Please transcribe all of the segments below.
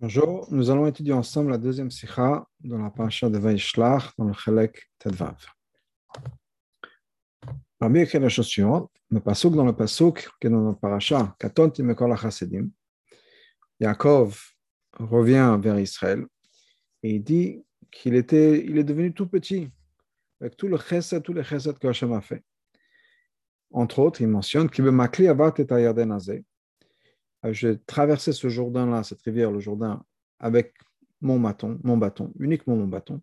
Bonjour, nous allons étudier ensemble la deuxième sikha dans la paracha de Vaishlach dans le Chelek Tedvav. Parmi écrit la chose suivante, le pasuk dans le pasuk qui dans le paracha, Katonti Chassidim, Yaakov revient vers Israël et il dit qu'il était, il est devenu tout petit avec tout le chesed, tous les chesed que Hachem a fait. Entre autres, il mentionne qu'il veut makli avat et ayarden azeh j'ai traversé ce Jourdain-là, cette rivière, le Jourdain, avec mon bâton, mon bâton, uniquement mon bâton.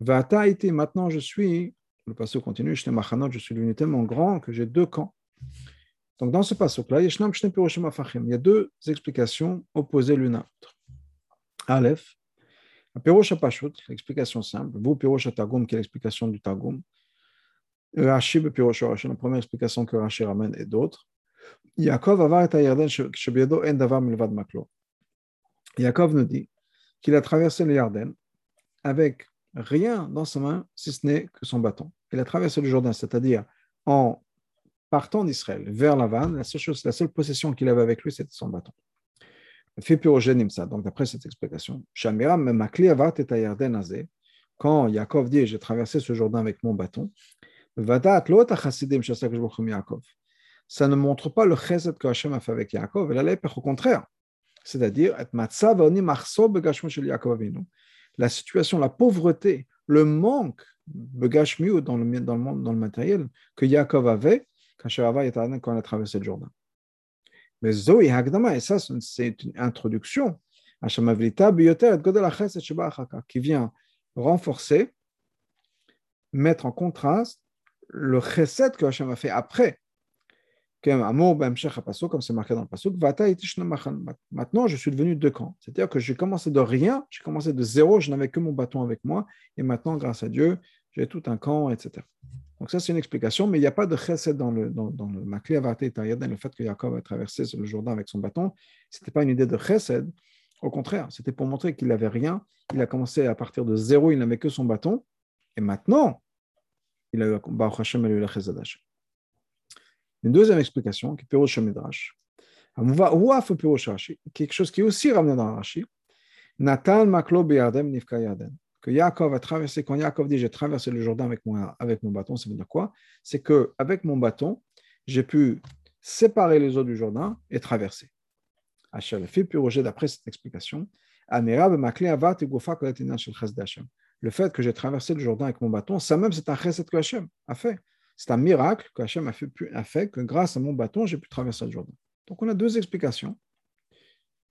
Vata été, maintenant je suis, le passage continue, je suis devenu tellement grand que j'ai deux camps. Donc dans ce passage-là, il y a deux explications opposées l'une à l'autre. Aleph, Pirosh l'explication simple, vous Pirosh Targum, qui est l'explication du Targum, Rashi, Pirosh la première explication que Rashi ramène et d'autres. Yaakov nous dit qu'il a traversé le Yarden avec rien dans sa main si ce n'est que son bâton. Il a traversé le Jourdain, c'est-à-dire en partant d'Israël vers la seule, la seule possession qu'il avait avec lui, c'était son bâton. Donc, d'après cette explication, quand Yaakov dit J'ai traversé ce Jourdain avec mon bâton, ça ne montre pas le chesed que Hachem a fait avec Yaakov, elle au contraire. C'est-à-dire, la situation, la pauvreté, le manque dans le, dans le monde, dans le matériel que Yaakov avait quand il a traversé le Jourdain. Mais Zoé Hagdama, et ça, c'est une introduction qui vient renforcer, mettre en contraste le chesed que Hachem a fait après comme c'est marqué dans le pasuk, maintenant je suis devenu deux camps. C'est-à-dire que j'ai commencé de rien, j'ai commencé de zéro, je n'avais que mon bâton avec moi, et maintenant, grâce à Dieu, j'ai tout un camp, etc. Donc ça, c'est une explication, mais il n'y a pas de chesed dans le, dans, dans le le fait que Jacob a traversé le Jourdain avec son bâton, ce n'était pas une idée de chesed, au contraire, c'était pour montrer qu'il n'avait rien, il a commencé à partir de zéro, il n'avait que son bâton, et maintenant, il a eu, Baruch Hashem, chesed une deuxième explication, qui est Pirosh Midrash, quelque chose qui est aussi ramené dans Rashi, Nathan Maklo. Que Yaakov a traversé, quand Yaakov dit j'ai traversé le Jourdain avec mon, avec mon bâton, ça veut dire quoi? C'est qu'avec mon bâton, j'ai pu séparer les eaux du Jourdain et traverser. Fait Piroger d'après cette explication. Le fait que j'ai traversé le Jourdain avec mon bâton, ça même c'est un chesed que Hachem a fait. C'est un miracle que Hachem a fait, que grâce à mon bâton, j'ai pu traverser le Jourdain. Donc on a deux explications.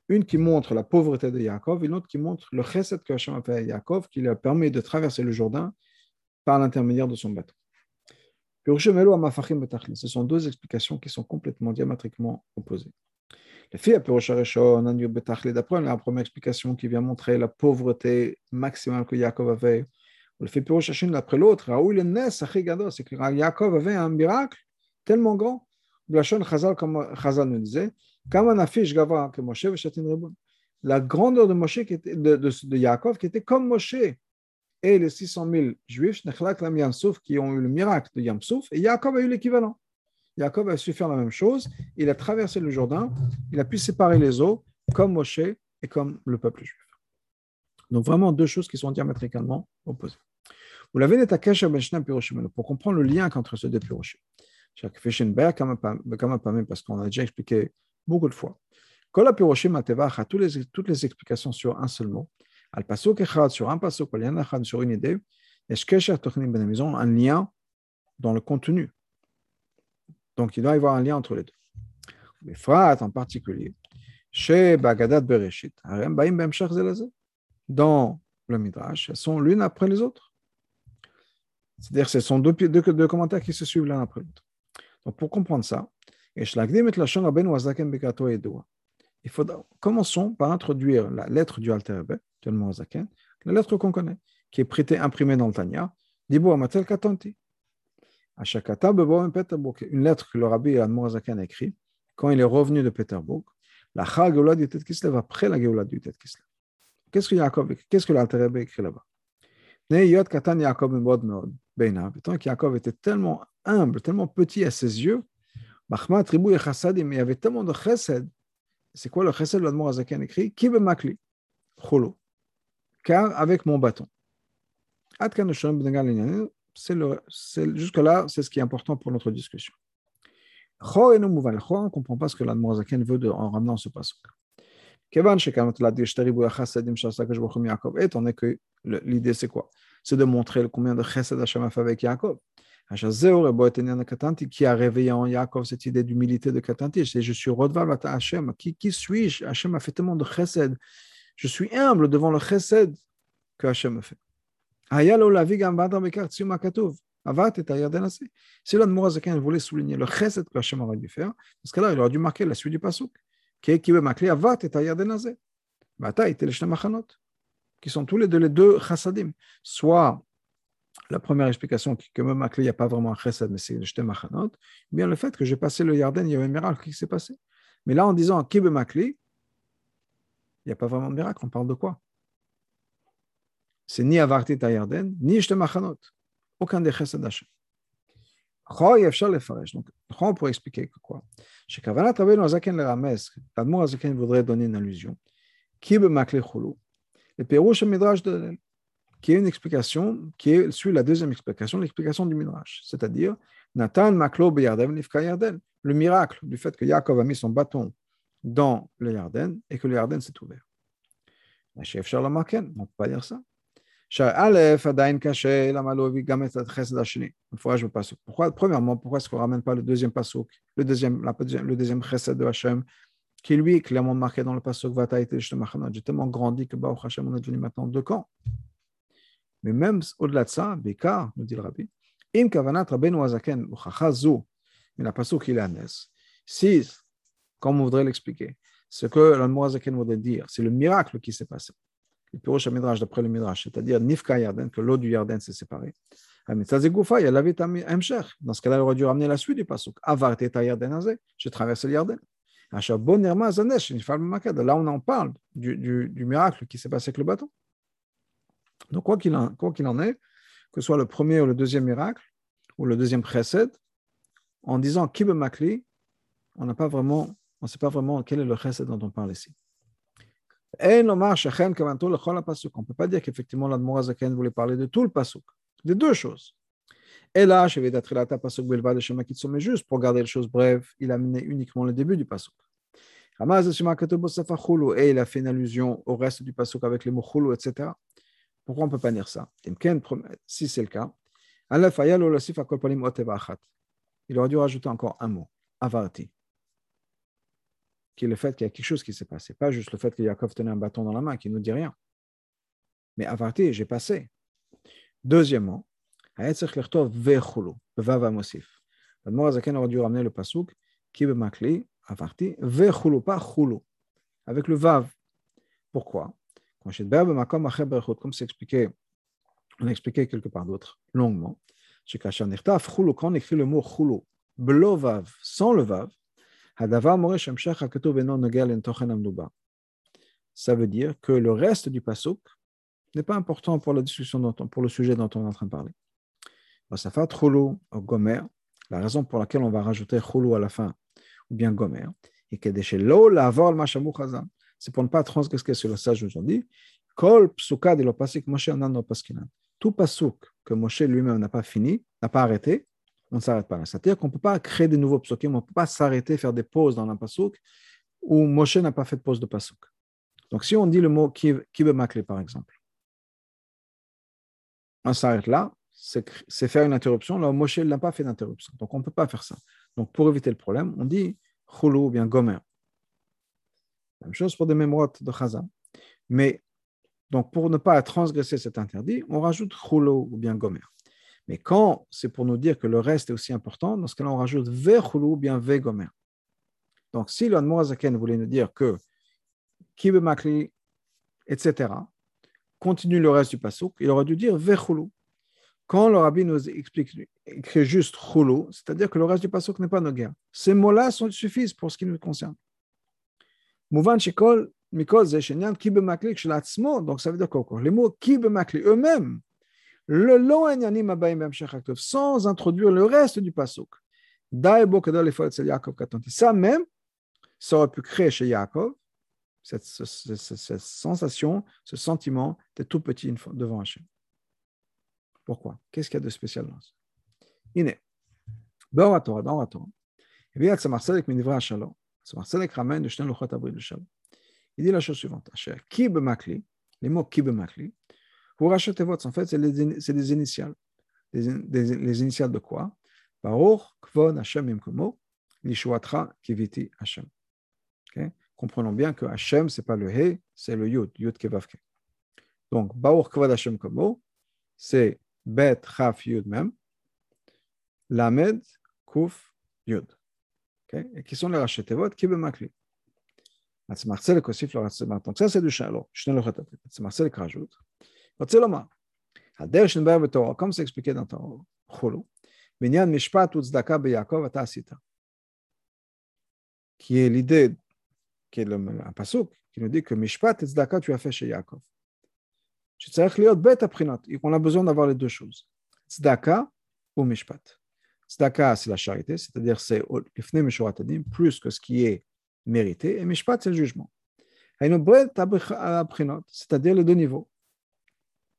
Une qui montre la pauvreté de Yaakov et l'autre qui montre le chesed que Hachem a fait à Yaakov, qui lui a permis de traverser le Jourdain par l'intermédiaire de son bâton. Ce sont deux explications qui sont complètement diamétriquement opposées. D'après la première explication qui vient montrer la pauvreté maximale que Yaakov avait, le fait Pirosh l'un après l'autre, Raoul le Nes, c'est que Yaakov avait un miracle tellement grand. Blachon Chazal, comme Chazal nous disait. La grandeur de Moshe qui était, de, de, de, Yaakov qui était comme Moshe et les 600 000 juifs, qui ont eu le miracle de Yamsouf, et Yaakov a eu l'équivalent. Yaakov a su faire la même chose, il a traversé le Jourdain, il a pu séparer les eaux comme Moshe et comme le peuple juif. Donc vraiment deux choses qui sont diamétricalement opposées. Vous l'avez net pour comprendre le lien entre ces deux piroshim. Parce qu'on a déjà expliqué beaucoup de fois. Quand la piroshim a toutes les, toutes les explications sur un seul mot, al pasuk echad sur un pasuk, sur une idée, ben ils ont un lien dans le contenu. Donc il doit y avoir un lien entre les deux. Les phrases en particulier, chez Bagadat Bereshit, dans le Midrash, elles sont l'une après les autres. C'est-à-dire que ce sont deux, commentaires qui se suivent l'un après l'autre. Donc, pour comprendre ça, il faut, commençons par introduire la lettre du Alter Rebbe, la lettre qu'on connaît, qui est prêtée, imprimée dans le Katanti. Une lettre que le rabbi Admorazaken a écrite quand il est revenu de Péterbourg, la Chag du Tet Kislev après la Géoula du Tet Kislev. Qu'est-ce que qu'est-ce que l'Alter Rebbe écrit là-bas? Katan Yaakov Tant qu'Yaakov était tellement humble, tellement petit à ses yeux, mais il y avait tellement de chesed. C'est quoi le chesed L'Admor Azaken écrit? Qui makli cholo, car avec mon bâton. Jusque-là, c'est ce qui est important pour notre discussion. On ne comprend pas ce que l'Admorazaken veut de, en ramenant ce passage. Étant donné que l'idée c'est quoi? C'est de montrer combien de chesed Hashem a fait avec Yaakov. Qui a réveillé en Yaakov cette idée d'humilité de Katanti. C'est je suis redevable à Hashem. Qui, qui suis-je? Hashem a fait tellement de chesed. Je suis humble devant le chesed que Hashem a fait. Si l'Admorazaken voulait souligner le chesed que Hashem aurait dû faire, dans ce cas-là, il aurait dû marquer la suite du pasuk. Qui sont tous les deux les deux chassadim. Soit la première explication, que même il n'y a pas vraiment un chesed, mais c'est le shtem machanot, bien le fait que j'ai passé le Yarden, il y a eu un miracle qui s'est passé? Mais là, en disant kibe makli, il n'y a pas vraiment de miracle, on parle de quoi? C'est ni avarti ta Yarden, ni shtem machanot aucun des chesed Hashem. Donc, on pourrait expliquer que quoi? Chez Kavanat Rabbeinu Azaken le Rames, l'Admour Azaken voudrait donner une allusion. Qui be makle chulu Le Pérouche Midrash de qui est une explication qui est, la deuxième explication, l'explication du Midrash. C'est-à-dire, Nathan maklo. Le miracle du fait que Yaakov a mis son bâton dans le Yarden et que le Yarden s'est ouvert. La chef Charles on ne peut pas dire ça. Pourquoi, premièrement, pourquoi est-ce qu'on ne ramène pas le deuxième pasuk, le deuxième, le deuxième chesed de Hachem, qui lui est clairement marqué dans le pasuk J'ai tellement grandi que Baruch Hashem, on est devenu maintenant deux camps. Mais même au-delà de ça, Bekar, nous dit le rabbi, Im kavanat rabbeinu azaken mais la pasuk il Si, comme on voudrait l'expliquer, ce que le Moazaken voudrait dire, c'est le miracle qui s'est passé le Pirosh Midrash d'après le Midrash, c'est-à-dire Nifka Yarden, que l'eau du Yarden s'est séparée. Ah, dans ce cas-là, il aurait dû ramener la suite du Pasuk. Avar Yarden j'ai traversé le Yarden. Là, on en parle du, du, miracle qui s'est passé avec le bateau. Donc, quoi qu'il en, qu en, est, que ce soit le premier ou le deuxième miracle, ou le deuxième précède, en disant Kibe Makli, on n'a pas vraiment, on ne sait pas vraiment quel est le chesed dont on parle ici. On ne peut pas dire qu'effectivement l'Admorazaken voulait parler de tout le pasuk, de deux choses. Et là, je vais d'être là, mais juste pour garder les choses brèves, il a amené uniquement le début du pasuk. Et il a fait une allusion au reste du pasuk avec les mots chulu, etc. Pourquoi on ne peut pas dire ça? Si c'est le cas, il aurait dû rajouter encore un mot, avarti qui est le fait qu'il y a quelque chose qui s'est passé. Pas juste le fait que Yaakov tenait un bâton dans la main qui ne nous dit rien. Mais avarti, j'ai passé. Deuxièmement, Avec le vav. Pourquoi? Comme on a expliqué quelque part d'autre, longuement. Quand on le mot vav, sans le vav, ça veut dire que le reste du pasuk n'est pas important pour la discussion, pour le sujet dont on est en train de parler. La raison pour laquelle on va rajouter chulu à la fin, ou bien gomer, et que c'est pour ne pas transgresser sur le sage aujourd'hui. Kol psuka de l'opasik Moshe Tout pasuk que Moshe lui-même n'a pas fini, n'a pas arrêté, on ne s'arrête pas. C'est-à-dire qu'on ne peut pas créer de nouveaux psukim, on ne peut pas s'arrêter, faire des pauses dans un pasuk où Moshe n'a pas fait de pause de pasuk. Donc si on dit le mot kibe makle par exemple, on s'arrête là, c'est faire une interruption. Là, Moshe n'a pas fait d'interruption. Donc on ne peut pas faire ça. Donc pour éviter le problème, on dit chulu ou bien gomer. Même chose pour des mémoires de Chazan. Mais donc pour ne pas transgresser cet interdit, on rajoute chulu ou bien gomer. Mais quand c'est pour nous dire que le reste est aussi important, dans ce cas-là, on rajoute vechulu ou bien vegomer. Donc, si l'Anmoazaken voulait nous dire que kibe makli, etc., continue le reste du pasuk, il aurait dû dire vechulu. Quand le rabbi nous explique, écrit juste chulu, c'est-à-dire que le reste du pasuk n'est pas noguer. Ces mots-là suffisent pour ce qui nous concerne. Mouvan shikol mikol makli donc ça veut dire quoi Les mots kibe makli eux-mêmes le long sans introduire le reste du pasuk. Ça même, ça aurait pu créer chez Yaakov cette, sensation, ce sentiment d'être tout petit devant Hachem. Pourquoi? Qu'est-ce qu'il y a de spécial dans ça? Iné. Dans la Torah, dans la Torah, il dit la chose suivante. Qui makli, les mots qui makli, pour racheter votre, en fait, c'est les, initiales. Les, initiales de quoi? Baruch, Kvod, Hashem, Imkomo, Lishuatra, Kiviti, Hashem. Comprenons bien que Hashem, ce n'est pas le He, c'est le Yud, Yud Kevavke. Donc, Baruch, Kvod, Hashem, Komo, c'est Bet, Chaf, Yud même. Lamed, Kouf, Yud. Okay? Et qui sont les rachetevot qui bemakli. Atzmarcel et Kosif leur Donc ça, c'est du shalom. Je ne le répète pas. Atzmarcel et rajoute. Otzeloma. Hader Shinbar Torah, comme c'est expliqué dans Torah, Cholo. Binyan Mishpat Uzdaka Beyakov Atasita. Qui est l'idée, qui est le, un qui nous dit que Mishpat et Uzdaka, tu as fait chez Yaakov שצריך להיות בית הבחינות, on a besoin d'avoir les deux choses, צדקה ומשפט. צדקה c'est la charité, c'est-à-dire c'est לפני משורת הדין, plus que ce qui est mérité, et משפט c'est le jugement. היינו בית הבחינות, c'est-à-dire les deux niveaux.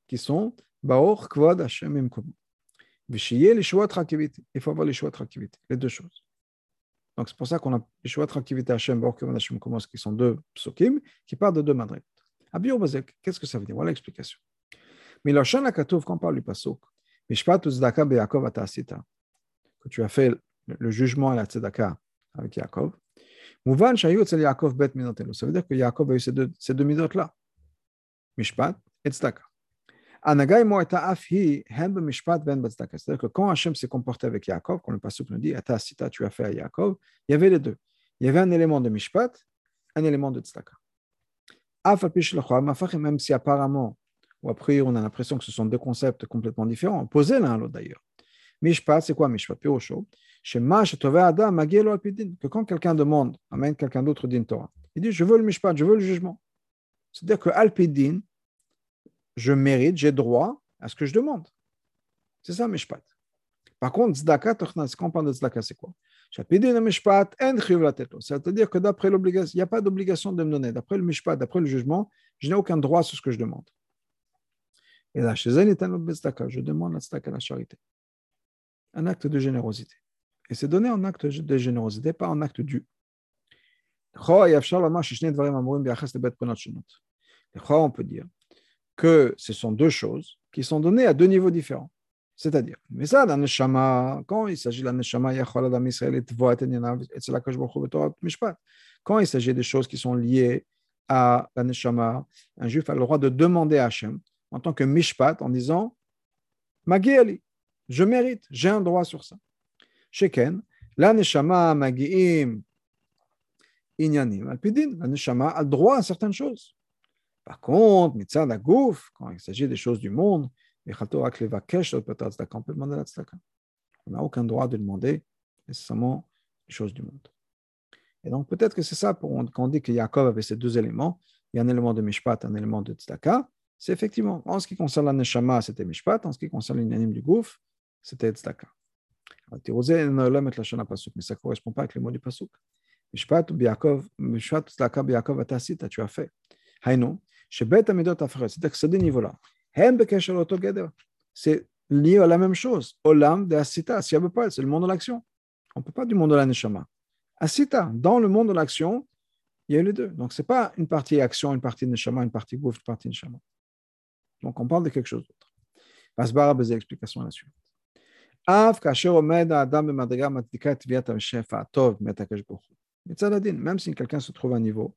qui sont Baor, Kvod, Hashem, Imkom. Vishiye, les choix Il faut avoir les choix les deux choses. Donc c'est pour ça qu'on a les choix de Hashem, Baor, Kvod, Hashem, Imkom, qui sont deux psukim, qui partent de deux madriques. Bazek, qu'est-ce que ça veut dire? Voilà l'explication. Mais le Shana Katov, quand on parle du pasuk, Atasita, que tu as fait le jugement à la Tzedaka avec Yaakov, Mouvan Shayut c'est Yaakov Bet. Ça veut dire que Yaakov a eu ces deux, ces deux là Mishpat et Tzedaka. C'est-à-dire que quand Hachem s'est comporté avec Yaakov, quand le passage nous dit Ata sita, tu as fait à Yaakov, il y avait les deux. Il y avait un élément de Mishpat, un élément de Tzedaka. Même si apparemment, ou a priori, on a l'impression que ce sont deux concepts complètement différents, opposés l'un à l'autre d'ailleurs. Mishpat, c'est quoi Mishpat? Pirosho que quand quelqu'un demande, amène quelqu'un d'autre d'une Torah, il dit Je veux le Mishpat, je veux le jugement. C'est-à-dire que Alpidin, je mérite, j'ai droit à ce que je demande. C'est ça, Mishpat. Par contre, Tzedaka, quand on parle de Tzedaka, c'est quoi? C'est-à-dire que d'après l'obligation, il n'y a pas d'obligation de me donner. D'après le Mishpat, d'après le jugement, je n'ai aucun droit sur ce que je demande. Et là, chez je demande Tzedaka, la charité. Un acte de générosité. Et c'est donné en acte de générosité, pas en acte dû. On peut dire que ce sont deux choses qui sont données à deux niveaux différents. C'est-à-dire, mais ça, la neshama, quand il s'agit de la neshama, quand il s'agit des choses qui sont liées à la neshama, un juif a le droit de demander à Hachem en tant que mishpat en disant Magiali, je mérite, j'ai un droit sur ça. Sheken, la neshama magiim inyanim alpidin, la neshama a droit à certaines choses. Par contre, mitzvah la gouf, quand il s'agit des choses du monde, on n'a aucun droit de demander nécessairement les choses du monde. Et donc, peut-être que c'est ça, quand on dit que Yaakov avait ces deux éléments, il y a un élément de Mishpat, un élément de Tzedaka, c'est effectivement, en ce qui concerne la Neshama, c'était Mishpat, en ce qui concerne l'unanime du Gouf, c'était Tzedaka. Mais ça ne correspond pas avec les mots du Pasuk. Mishpat, Yaakov, Mishpat, Tzedaka, Yaakov, tu as fait. Haïno, c'est-à-dire que ces deux niveaux-là, c'est lié à la même chose. Olam de Asita, c'est le monde de l'action. On ne peut pas du monde de la Neshama. Asita, dans le monde de l'action, il y a les deux. Donc, ce n'est pas une partie action, une partie Neshama, une partie Gouf, une partie Neshama. Donc, on parle de quelque chose d'autre. Basbara des explications suite. Même si quelqu'un se trouve à un niveau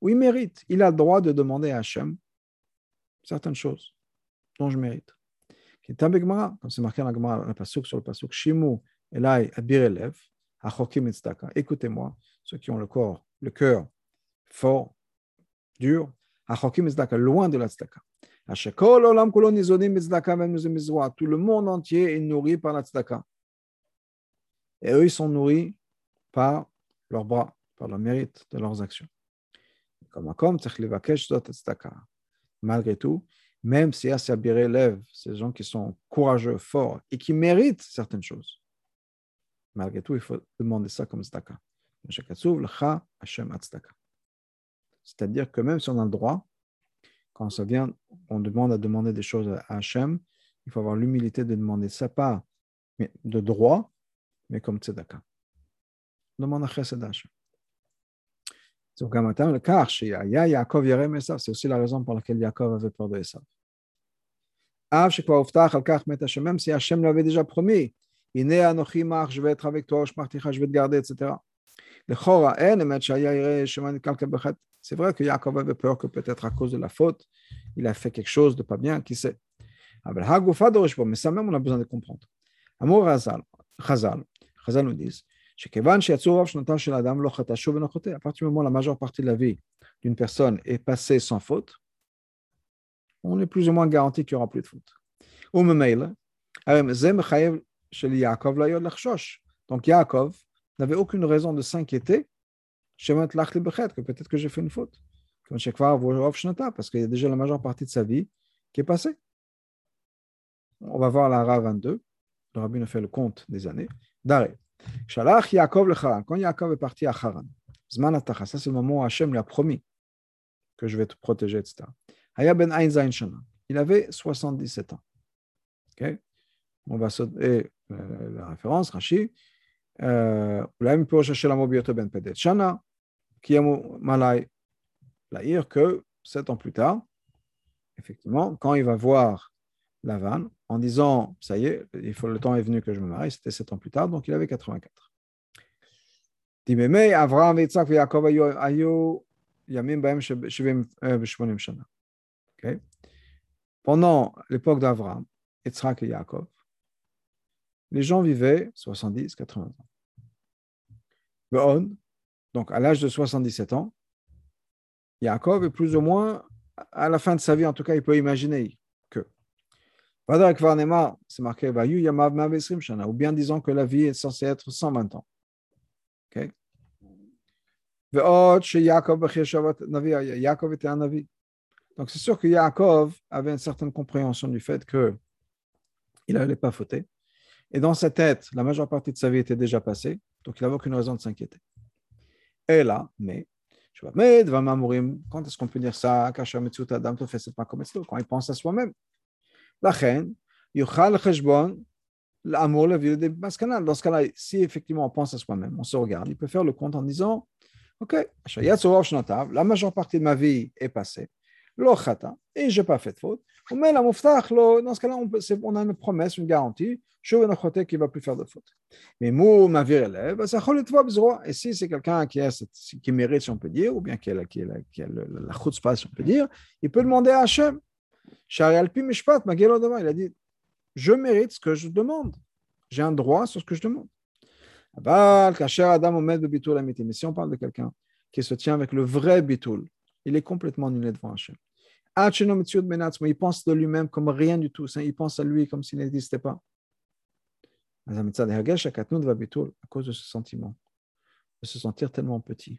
où il mérite. Il a le droit de demander à Hachem certaines choses dont je mérite. Comme c'est marqué dans la Gemara, le pasuk sur le pasuk, Shimu Elai Abirelev, Achokim Écoutez-moi, ceux qui ont le corps, le cœur fort, dur, Achokim Tzedaka, loin de la Tzedaka. Tout le monde entier est nourri par la tzedaka. Et eux, ils sont nourris par leurs bras, par le mérite de leurs actions. Malgré tout, même si Asabiré lève ces gens qui sont courageux, forts et qui méritent certaines choses, malgré tout, il faut demander ça comme tzedaka. C'est-à-dire que même si on a le droit, quand ça vient, on demande à demander des choses à Hachem, il faut avoir l'humilité de demander ça pas de droit, mais comme tzedaka. Demande à Chesed Hachem. C'est aussi la raison pour laquelle Yaakov avait peur de Esav. Même si Hachem l'avait déjà promis, je vais être avec toi, je vais te garder, etc. C'est vrai que Yaakov avait peur que peut-être à cause de la faute, il a fait quelque chose de pas bien, qui sait. Mais ça même, on a besoin de comprendre. Amour Chazal, Chazal nous dit à partir du moment où la majeure partie de la vie d'une personne est passée sans faute, on est plus ou moins garanti qu'il n'y aura plus de faute. Donc Yaakov n'avait aucune raison de s'inquiéter que peut-être que j'ai fait une faute. Parce qu'il y a déjà la majeure partie de sa vie qui est passée. On va voir la Ra 22. Le rabbin a fait le compte des années. D'arrêt. Shalach Yaakov le Haran. Quand Yaakov est parti à Haran, Zman ça c'est le moment où Hachem lui a promis que je vais te protéger, etc. Haya ben Ein Shana. Il avait 77 ans. Okay? On va sauter euh, la référence, Rashi. אולי מפה של עמו בהיותו בן פדת שנה, כי ימו malai להעיר que sept ans plus tard, effectivement, quand il va voir Lavan en disant Ça y est, il faut, le temps est venu que je me marie. C'était sept ans plus tard, donc il avait 84. Avram, et Yaakov euh, okay. Pendant l'époque d'Avram, Yitzhak et Yaakov, les gens vivaient 70, 80 ans. Be'on, donc à l'âge de 77 ans, Yaakov est plus ou moins à la fin de sa vie, en tout cas, il peut imaginer c'est marqué ou bien disons que la vie est censée être 120 ans. Okay? Était un avis. Donc c'est sûr que Yaakov avait une certaine compréhension du fait qu'il n'allait pas fauter. Et dans sa tête, la majeure partie de sa vie était déjà passée, donc il n'avait aucune raison de s'inquiéter. Et là, mais, je mais quand est-ce qu'on peut dire ça Quand il pense à soi-même. Dans ce cas-là, si effectivement on pense à soi-même, on se regarde, il peut faire le compte en disant Ok, la majeure partie de ma vie est passée, et je n'ai pas fait de faute. Mais dans ce cas-là, on, a une promesse, une garantie, je vais qui ne va plus faire de faute. Mais mou, ma vie élève, ça Et si c'est quelqu'un qui, qui mérite, si on peut dire, ou bien qui a, la, qui a, qui a la, chutzpah, si on peut dire, il peut demander à Hachem il a dit Je mérite ce que je demande. J'ai un droit sur ce que je demande. Mais si on parle de quelqu'un qui se tient avec le vrai bitoul, il est complètement annulé devant Hachem. Il pense de lui-même comme rien du tout. Il pense à lui comme s'il n'existait pas. À cause de ce sentiment, de se sentir tellement petit,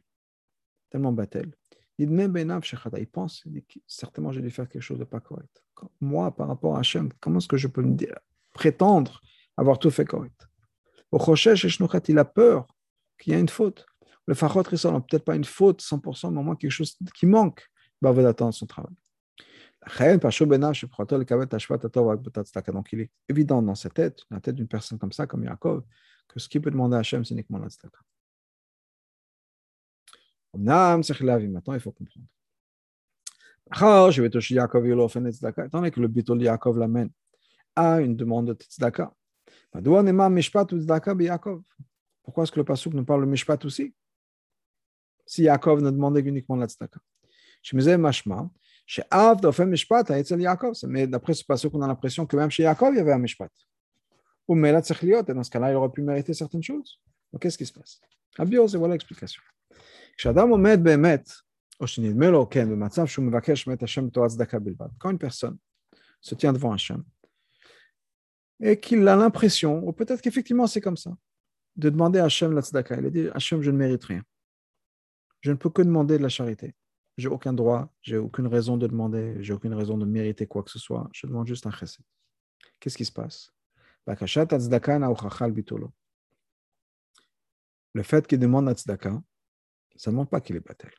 tellement battel. Il pense, certainement j'ai dû faire quelque chose de pas correct. Moi, par rapport à Hachem, comment est-ce que je peux me dire, prétendre avoir tout fait correct? Au il a peur qu'il y ait une faute. Le Fachot n'a peut-être pas une faute 100%, mais au moins quelque chose qui manque bah, d'attendre son travail. Donc il est évident dans sa tête, dans la tête d'une personne comme ça, comme Yaakov, que ce qu'il peut demander à Hachem, c'est uniquement la tzedaka. Maintenant, il faut comprendre. Étant donné que le bitol Yaakov l'amène à une demande de tzedaka. Pourquoi est-ce que le Pasuk nous parle de Mishpat aussi Si Yaakov ne demandait uniquement la tzedaka. Je me Yaakov. Mais d'après ce Pasuk, on a l'impression que même chez Yaakov, il y avait un Mishpat. Ou Mela Tzechliot, et dans ce cas-là, il aurait pu mériter certaines choses. Qu'est-ce qui se passe Abios, et voilà l'explication. כשאדם עומד באמת, או שנדמה לו, כן, במצב שהוא מבקש באמת השם בתור הצדקה בלבד, quand une personne se tient devant Hachem, et qu'il a l'impression, ou peut-être qu'effectivement c'est comme ça, de demander à Hachem la tzedaka. Il a dit, Hachem, je ne mérite rien. Je ne peux que demander de la charité. J'ai aucun droit, j'ai aucune raison de demander, j'ai aucune raison de mériter quoi que ce soit. Je demande juste un chesed. Qu'est-ce qui se passe Le fait qu'il demande la tzedaka, ça ne montre pas qu'il est batel.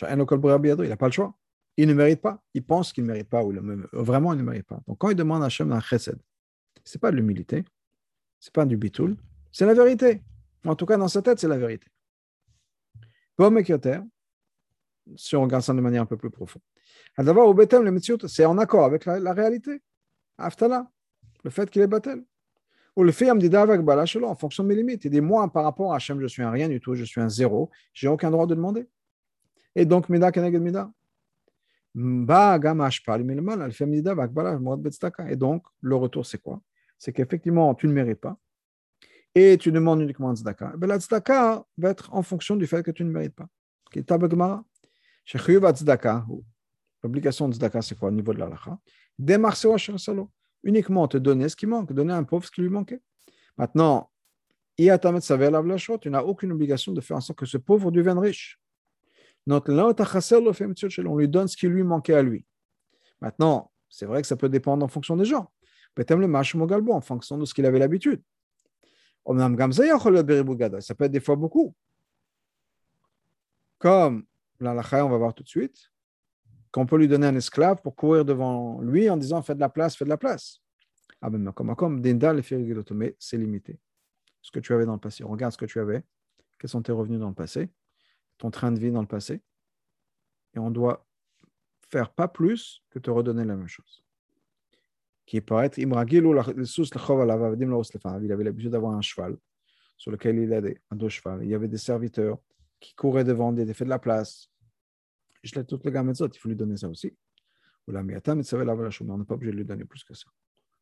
Il n'a pas le choix. Il ne mérite pas. Il pense qu'il ne mérite pas, ou vraiment il ne mérite pas. Donc quand il demande à Hachem un chesed, ce n'est pas de l'humilité, ce n'est pas du bitoul, c'est la vérité. En tout cas, dans sa tête, c'est la vérité. Comme si on regarde ça de manière un peu plus profonde. C'est en accord avec la, réalité. Aftala, le fait qu'il est battel. Ou le fait en fonction de mes limites. Il dit Moi, par rapport à Hachem, je suis un rien du tout, je suis un zéro, j'ai aucun droit de demander. Et donc, Mida Keneged Mida. Et donc, le retour, c'est quoi? C'est qu'effectivement, tu ne mérites pas et tu demandes uniquement un tzedaka. Ben, la tzedaka va être en fonction du fait que tu ne mérites pas. L'obligation de tzedaka, c'est quoi au niveau de l'alacha Uniquement te donner ce qui manque, donner à un pauvre ce qui lui manquait. Maintenant, tu n'as aucune obligation de faire en sorte que ce pauvre devienne riche. On lui donne ce qui lui manquait à lui. Maintenant, c'est vrai que ça peut dépendre en fonction des gens. Peut-être le mach en fonction de ce qu'il avait l'habitude. Ça peut être des fois beaucoup. Comme on va voir tout de suite, qu'on peut lui donner un esclave pour courir devant lui en disant fais de la place, fais de la place. Ah ben, comme, mais c'est limité. Ce que tu avais dans le passé. Regarde ce que tu avais. Quels sont tes revenus dans le passé? Ton train de vie dans le passé? Et on doit faire pas plus que te redonner la même chose. Qui peut être il avait l'habitude d'avoir un cheval sur lequel il avait un dos cheval. Il y avait des serviteurs qui couraient devant, des fait de la place. Je il faut lui donner ça aussi. La on n'est pas obligé de lui donner plus que ça.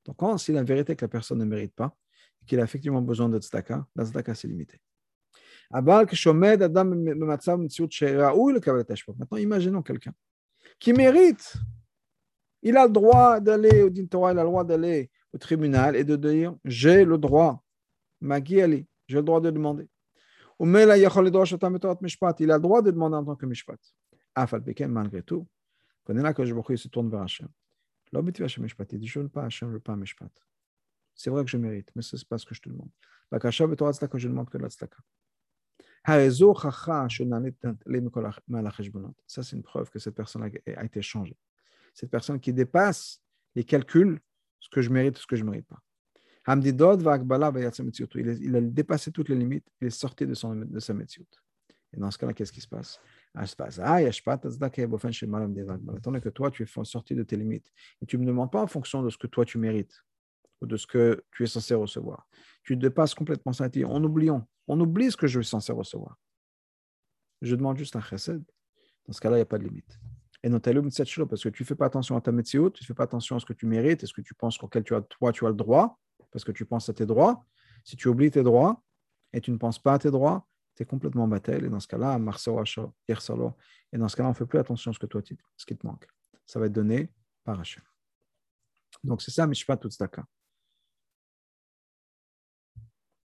Donc, quand si la vérité que la personne ne mérite pas, et qu'il a effectivement besoin de tzedaka, la tzedaka c'est limité. Maintenant, imaginons quelqu'un qui mérite. Il a le droit d'aller au il a le droit d'aller au tribunal et de dire J'ai le droit, j'ai le droit de demander. Il a le droit de demander en tant que Mishpat. Malgré tout, quand là que je se tourne vers Hachem. Il dit Je ne veux pas Hachem, je ne veux pas Mishpat. C'est vrai que je mérite, mais ce n'est pas ce que je te demande. que je ne demande que la tzedaka. Ça, c'est une preuve que cette personne a été changée. Cette personne qui dépasse les calculs, ce que je mérite, ce que je ne mérite pas. Il a dépassé toutes les limites, il est sorti de, son, de sa métier. Et dans ce cas-là, qu'est-ce qui se passe que toi, tu es sorti de tes limites. Et tu ne me demandes pas en fonction de ce que toi, tu mérites ou de ce que tu es censé recevoir. Tu dépasses complètement ça. En oubliant on oublie ce que je suis censé recevoir. Je demande juste un chesed. Dans ce cas-là, il n'y a pas de limite. Et non, parce que tu ne fais pas attention à ta métier, tu ne fais pas attention à ce que tu mérites et ce que tu penses auquel tu toi, tu as le droit, parce que tu penses à tes droits. Si tu oublies tes droits et tu ne penses pas à tes droits, tu es complètement battel. Et dans ce cas-là, et dans ce cas-là, on ne fait plus attention à ce, que toi, ce qui te manque. Ça va être donné par Hachem. Donc, c'est ça, Mishpat Tutstaka.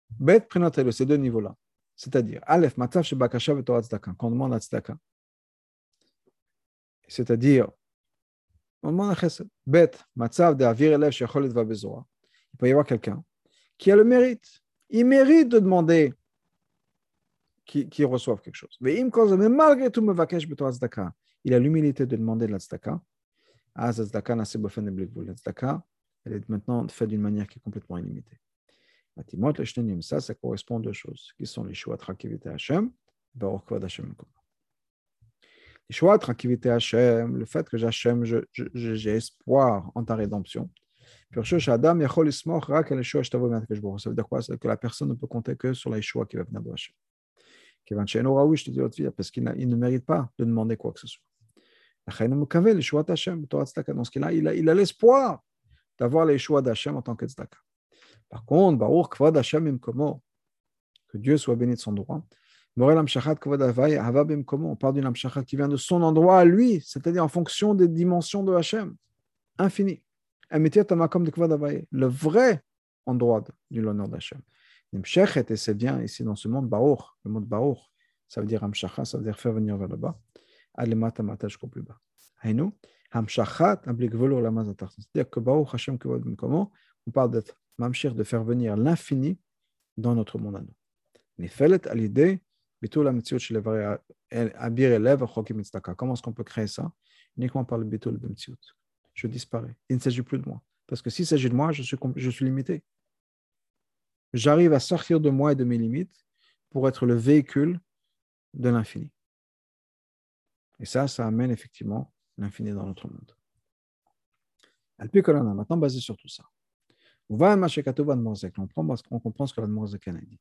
Bet prinotelo, ces deux niveaux-là. C'est-à-dire, Aleph, Matzav Shebakasha Torah Tzedaka, quand on demande à Tzedaka. C'est-à-dire, on demande à Chesed. Bet, Matzav de Avir Elev Shechol Etva Bezoa. Il peut y avoir quelqu'un qui a le mérite. Il mérite de demander qui reçoive quelque chose. Mais malgré tout, il a l'humilité de demander de la tzedaka. La elle est maintenant faite d'une manière qui est complètement illimitée. Ça, ça correspond à deux choses, qui sont les choix de Hashem. Les choix de Hashem, le fait que j'ai espoir en ta rédemption. Ça veut dire quoi? Que la personne ne peut compter que sur la choix qui va venir de Hashem. Parce qu'il ne mérite pas de demander quoi que ce soit. Ce cas-là, il a l'espoir d'avoir les choix d'Hachem en tant que tzedaka. Par contre, Hashem que Dieu soit béni de son droit. On parle d'une Amshachat qui vient de son endroit à lui, c'est-à-dire en fonction des dimensions de Hashem, infini. Le vrai endroit du l'honneur d'Hachem. Et c'est bien ici dans ce monde, Baruch, le mot Baruch, ça veut dire Amshachat, ça veut dire faire venir vers le bas. Alemata Mata jusqu'au plus bas. Hainu, Amshachat implique velour la C'est-à-dire que Baruch Hashem Kvad comment? On parle d'être Mamshir de faire venir l'infini dans notre monde à nous. à l'idée, Comment est-ce qu'on peut créer ça? Uniquement par le bitul b'mtziut. Je disparais. Il ne s'agit plus de moi. Parce que s'il s'agit de moi, je suis, je suis limité. J'arrive à sortir de moi et de mes limites pour être le véhicule de l'infini. Et ça, ça amène effectivement l'infini dans notre monde. Maintenant, basé sur tout ça. On va On comprend, ce que l'Admorzek a dit.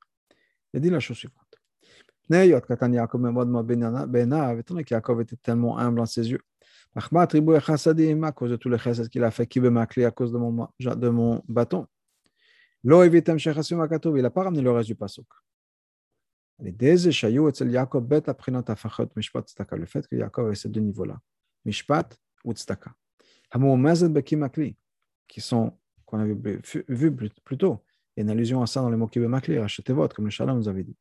Il dit la chose suivante. Étant donné était tellement humble en ses yeux, à cause de tous les chesed qu'il a fait, à cause de mon bâton. Il n'a pas ramené le reste du pasuk. Le fait que Yaakov ait ces deux niveaux-là, Mishpat ou Tztaka. Qui sont, qu'on avait vu plus tôt, il y a une allusion à ça dans les mots Kibemakli, Rachetevot, comme le Shalom nous avait dit.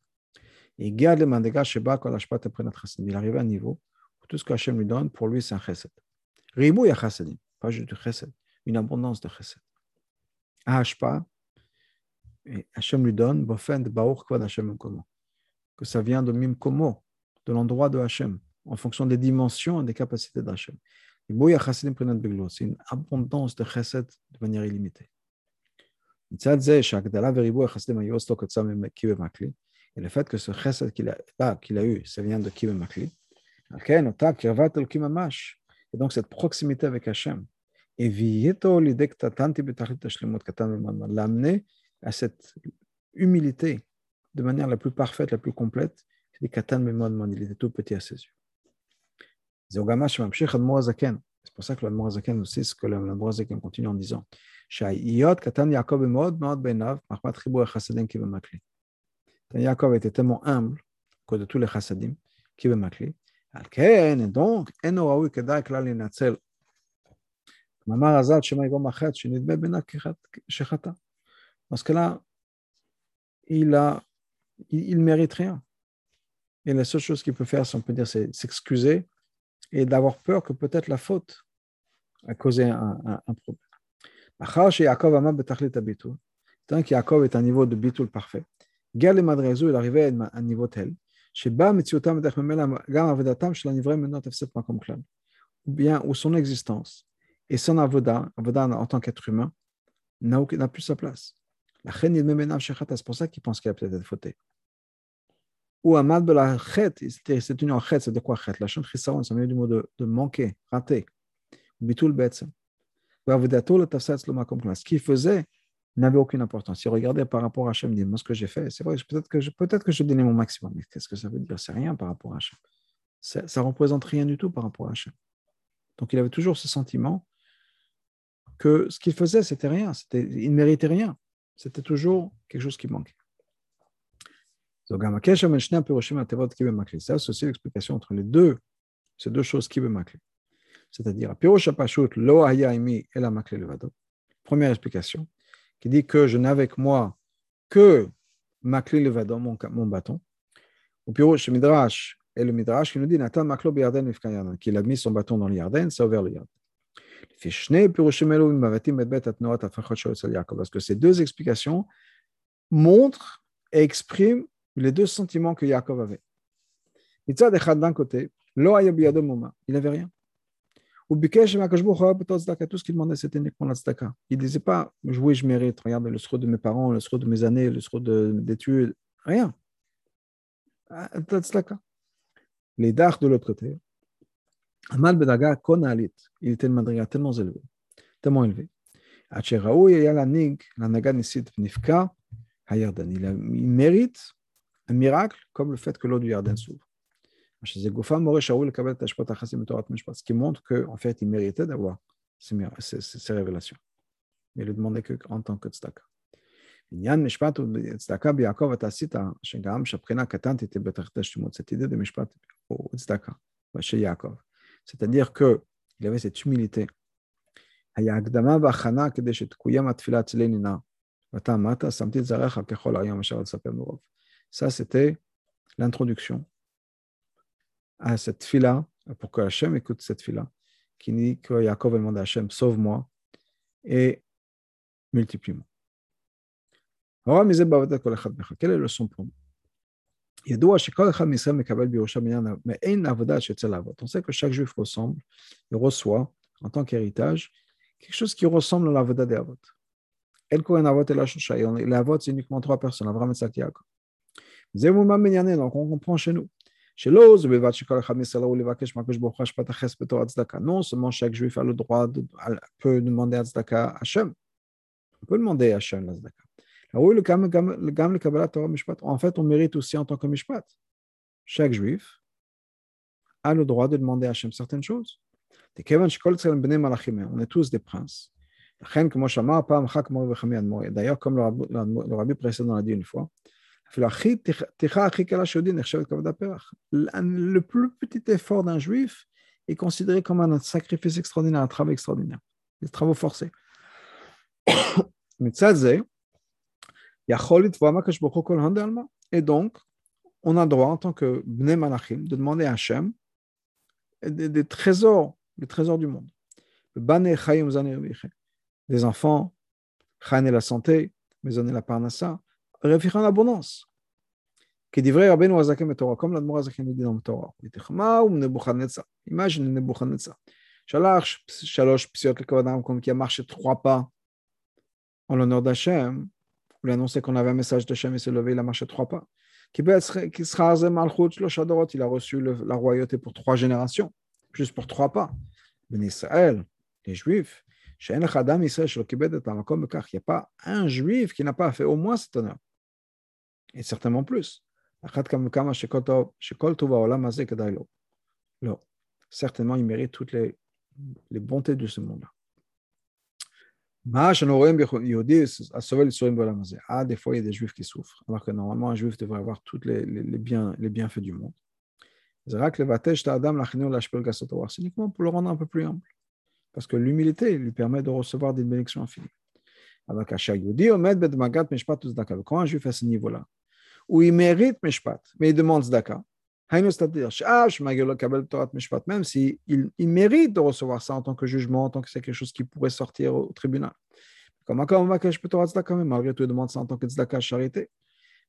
Et garde le mandega sheba kol ashpat notre chassid. Il arrive à un niveau où tout ce qu'Hachem lui donne, pour lui, c'est un chesed. Ribou ya chasadim, pas juste du chesed, une abondance de chesed. Hashpa, et Hachem lui donne Bofen de Hachem que ça vient de Mimkomo, de l'endroit de Hachem, en fonction des dimensions et des capacités d'Hachem. C'est une abondance de chesed de manière illimitée. Et le fait que ce chesed qu'il a, là, qu'il eu, ça vient de Kibbe Makli. Et donc cette proximité avec Hachem, Et l'amener à cette humilité de manière la plus parfaite, la plus complète. Il était tout petit à ses yeux. C'est pour ça que l'Admorazaken aussi, ce que l'Admorazaken continue en disant. Yaakov était tellement humble que de tous les chassadim qui veut m'acler. Et donc, dans ce cas-là, il a, il, mérite rien. Et la seule chose qu'il peut faire, si on peut dire, c'est s'excuser et d'avoir peur que peut-être la faute a causé un, un, un problème. Tant qu'Yaakov est à un niveau de bitul parfait, Gal Madrezu, il arrivait à un niveau tel, ou bien où son existence et son avoda, avoda en tant qu'être humain, n'a plus sa place. C'est pour ça qu'il pense qu'il a peut-être été fauté. Ou Amad la chet, c'est tenu en chet, c'est de quoi chet? La chaîne chisaron, ça vient du mot de, manquer, rater. Bitul betsem. Ce qu'il faisait, n'avait aucune importance. Si regardez par rapport à Hachem, dit moi ce que j'ai fait, c'est vrai, peut-être que je peut-être que je donnais mon maximum, mais qu'est-ce que ça veut dire? C'est rien par rapport à Hachem. Ça ne représente rien du tout par rapport à Hachem. Donc il avait toujours ce sentiment que ce qu'il faisait, c'était rien, il ne méritait rien. C'était toujours quelque chose qui manquait. Ça, c'est aussi l'explication entre les deux, ces deux choses qui makler. C'est-à-dire, Première explication, qui dit que je n'ai avec moi que ma clé levadon, mon, bâton. Bureau chez Midrash, et le Midrash qui nous dit Nathan Maklo qu'il a mis son bâton dans le Yarden, a ouvert le Yarden. Parce que ces deux explications montrent et expriment les deux sentiments que Yaakov avait. D'un côté, il n'avait rien. Tout ce qu'il demandait, c'était uniquement la tzedaka. Il ne disait pas, oui, je mérite, regarde le sro de mes parents, le sro de mes années, le sro d'études, rien. La tzedaka. Les dards de l'autre côté. Amal Bedaga Konalit, il était une madriga tellement élevée, tellement élevée. Acheraou et Yalanig, la Naganisit Nifka, Hayardan. Il mérite un miracle comme le fait que l'eau du Yarden s'ouvre. Ce qui montre qu'en fait, il méritait d'avoir ces, ces, ces, révélations. Mais il ne demandait qu'en tant que tzedaka. Cette idée de Mishpat au tzedaka, chez Yaakov. C'est-à-dire qu'il avait cette humilité. Ça, c'était l'introduction à cette fila, pour que Hachem écoute cette fila, qui dit que Yaakov demande à Hachem, sauve-moi et multiplie-moi. Quelle est la leçon pour nous? ידוע שכל אחד מישראל מקבל בירושה בניין, מעין עבודה שיוצא לעבוד. On sait que chaque juif ressemble, il reçoit, en tant qu'héritage, quelque chose qui ressemble à l'avoda des avot. El Kohen Avot et la Shosha. Les avot, c'est uniquement trois personnes, Abraham, Isaac et Yaakov. Donc on comprend chez nous. Non seulement chaque juif a le droit, de, peut demander à Tzedaka à Hachem. On peut demander à Hachem la Tzedaka. en fait, on mérite aussi en tant que Mishpat. Chaque juif a le droit de demander à Hachem certaines choses. On est tous des princes. D'ailleurs, comme le rabbi précédent l'a dit une fois, le plus petit effort d'un juif est considéré comme un sacrifice extraordinaire, un travail extraordinaire, des travaux forcés. Et donc, on a droit en tant que Bnei Malachim de demander à Hachem des, des trésors, des trésors du monde. Des enfants, Khan la santé, Maison la parnassa, Réfléchir en abondance. Qui dit vrai, Rabbeinu Azakim et Torah, comme l'Admor Azakim dit dans le Torah. Imagine Nebuchadnezzar? Shalosh psiot le Kavadam, comme qui a marché trois pas en l'honneur d'Hachem, pour lui annoncer qu'on avait un message d'Hachem, il s'est levé, il a marché trois pas. Il a reçu la royauté pour trois générations, juste pour trois pas. Ben Israël, les Juifs, il n'y a pas un Juif qui n'a pas fait au moins cet honneur. Et certainement plus. Certainement, il mérite toutes les bontés de ce monde-là. Ah, des fois, il y a des juifs qui souffrent, alors que normalement, un juif devrait avoir tous les, les, les, bien, les bienfaits du monde. C'est uniquement pour le rendre un peu plus humble. Parce que l'humilité lui permet de recevoir des bénédictions infinies. Quand un juif à ce niveau-là, où il mérite Mishpat, mais il demande Zdaka, c'est-à-dire, même s'il il, mérite de recevoir ça en tant que jugement, en tant que c'est quelque chose qui pourrait sortir au tribunal. Comme mais malgré tout, il demande ça en tant que Tzedaka, charité.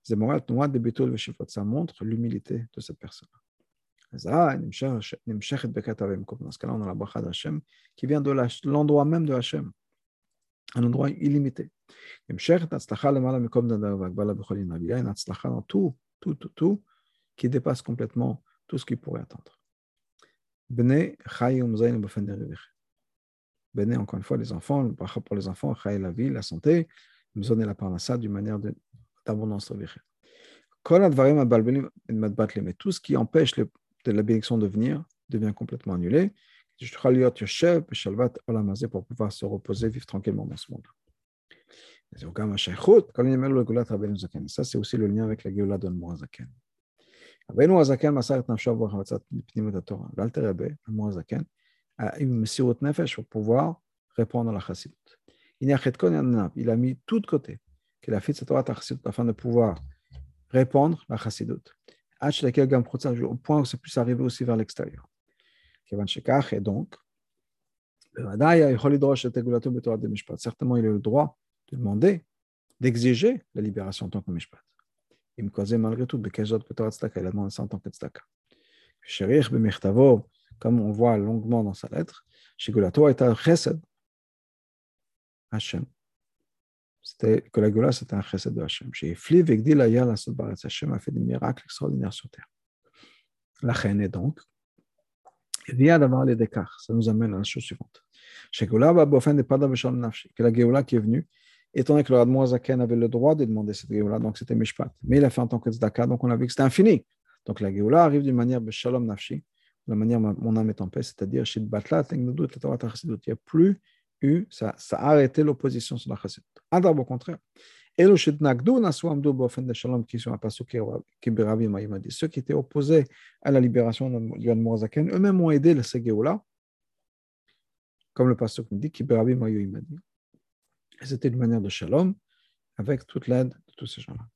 Ça montre l'humilité de cette personne. Dans ce cas-là, on a la bracha d'Hachem qui vient de l'endroit même de Hachem, un endroit illimité. Dans tout, tout, tout, tout, qui dépasse complètement tout ce qu'il pourrait attendre. Bene Bene, encore une fois, les enfants, pour les enfants, chay la vie, la santé, mzon et la parnassa d'une manière d'abondance tout ce qui empêche de la bénédiction de venir devient complètement annulé. Pour pouvoir se reposer, vivre tranquillement dans ce monde. Ça, c'est aussi le lien avec la Géoula de Moazaken. רבנו הזקן מסר את נפשו ברחמצת פנימות התורה, ואל תרבה, אדמו"ר הזקן, עם מסירות נפש ופוvoir répondre à la chassidut. Il a mis tout de côté qu'il a fait cette Torah afin de pouvoir répondre à la chassidut. Au point où ça puisse arriver aussi vers l'extérieur. Et donc, certainement il a le droit de demander, d'exiger la libération en tant que mishpat. Il me causait malgré tout, demandé ça en tant que tzedaka. Comme on voit longuement dans sa lettre, Shigulato est un chesed Hashem. C'était que la Gola, c'était un chesed de Hashem. Chez Fli Vegdil Aya la Baretz Hashem a fait des miracles extraordinaires sur terre. La reine est donc, via d'avoir les décarts, ça nous amène à la chose suivante. Chez Gola, Bofen de Pada Veshal Nafshi, que la Géoula qui est venue, étant donné que le Radmo Zaken avait le droit de demander cette Géoula, donc c'était Mishpat. Mais il a fait en tant que Tzedaka, donc on a vu que c'était infini. Donc la Géoula arrive d'une manière Beshalom Nafshi, de la manière mon âme est en paix, c'est-à-dire chez Batla, il n'y a plus eu, ça, a arrêté l'opposition sur la Chassidut. Adab, au contraire. Ceux qui étaient opposés à la libération du Admorazaken, eux-mêmes ont aidé le Segéoula, comme le pasteur nous dit, Et c'était une manière de shalom avec toute l'aide de tous ces gens-là.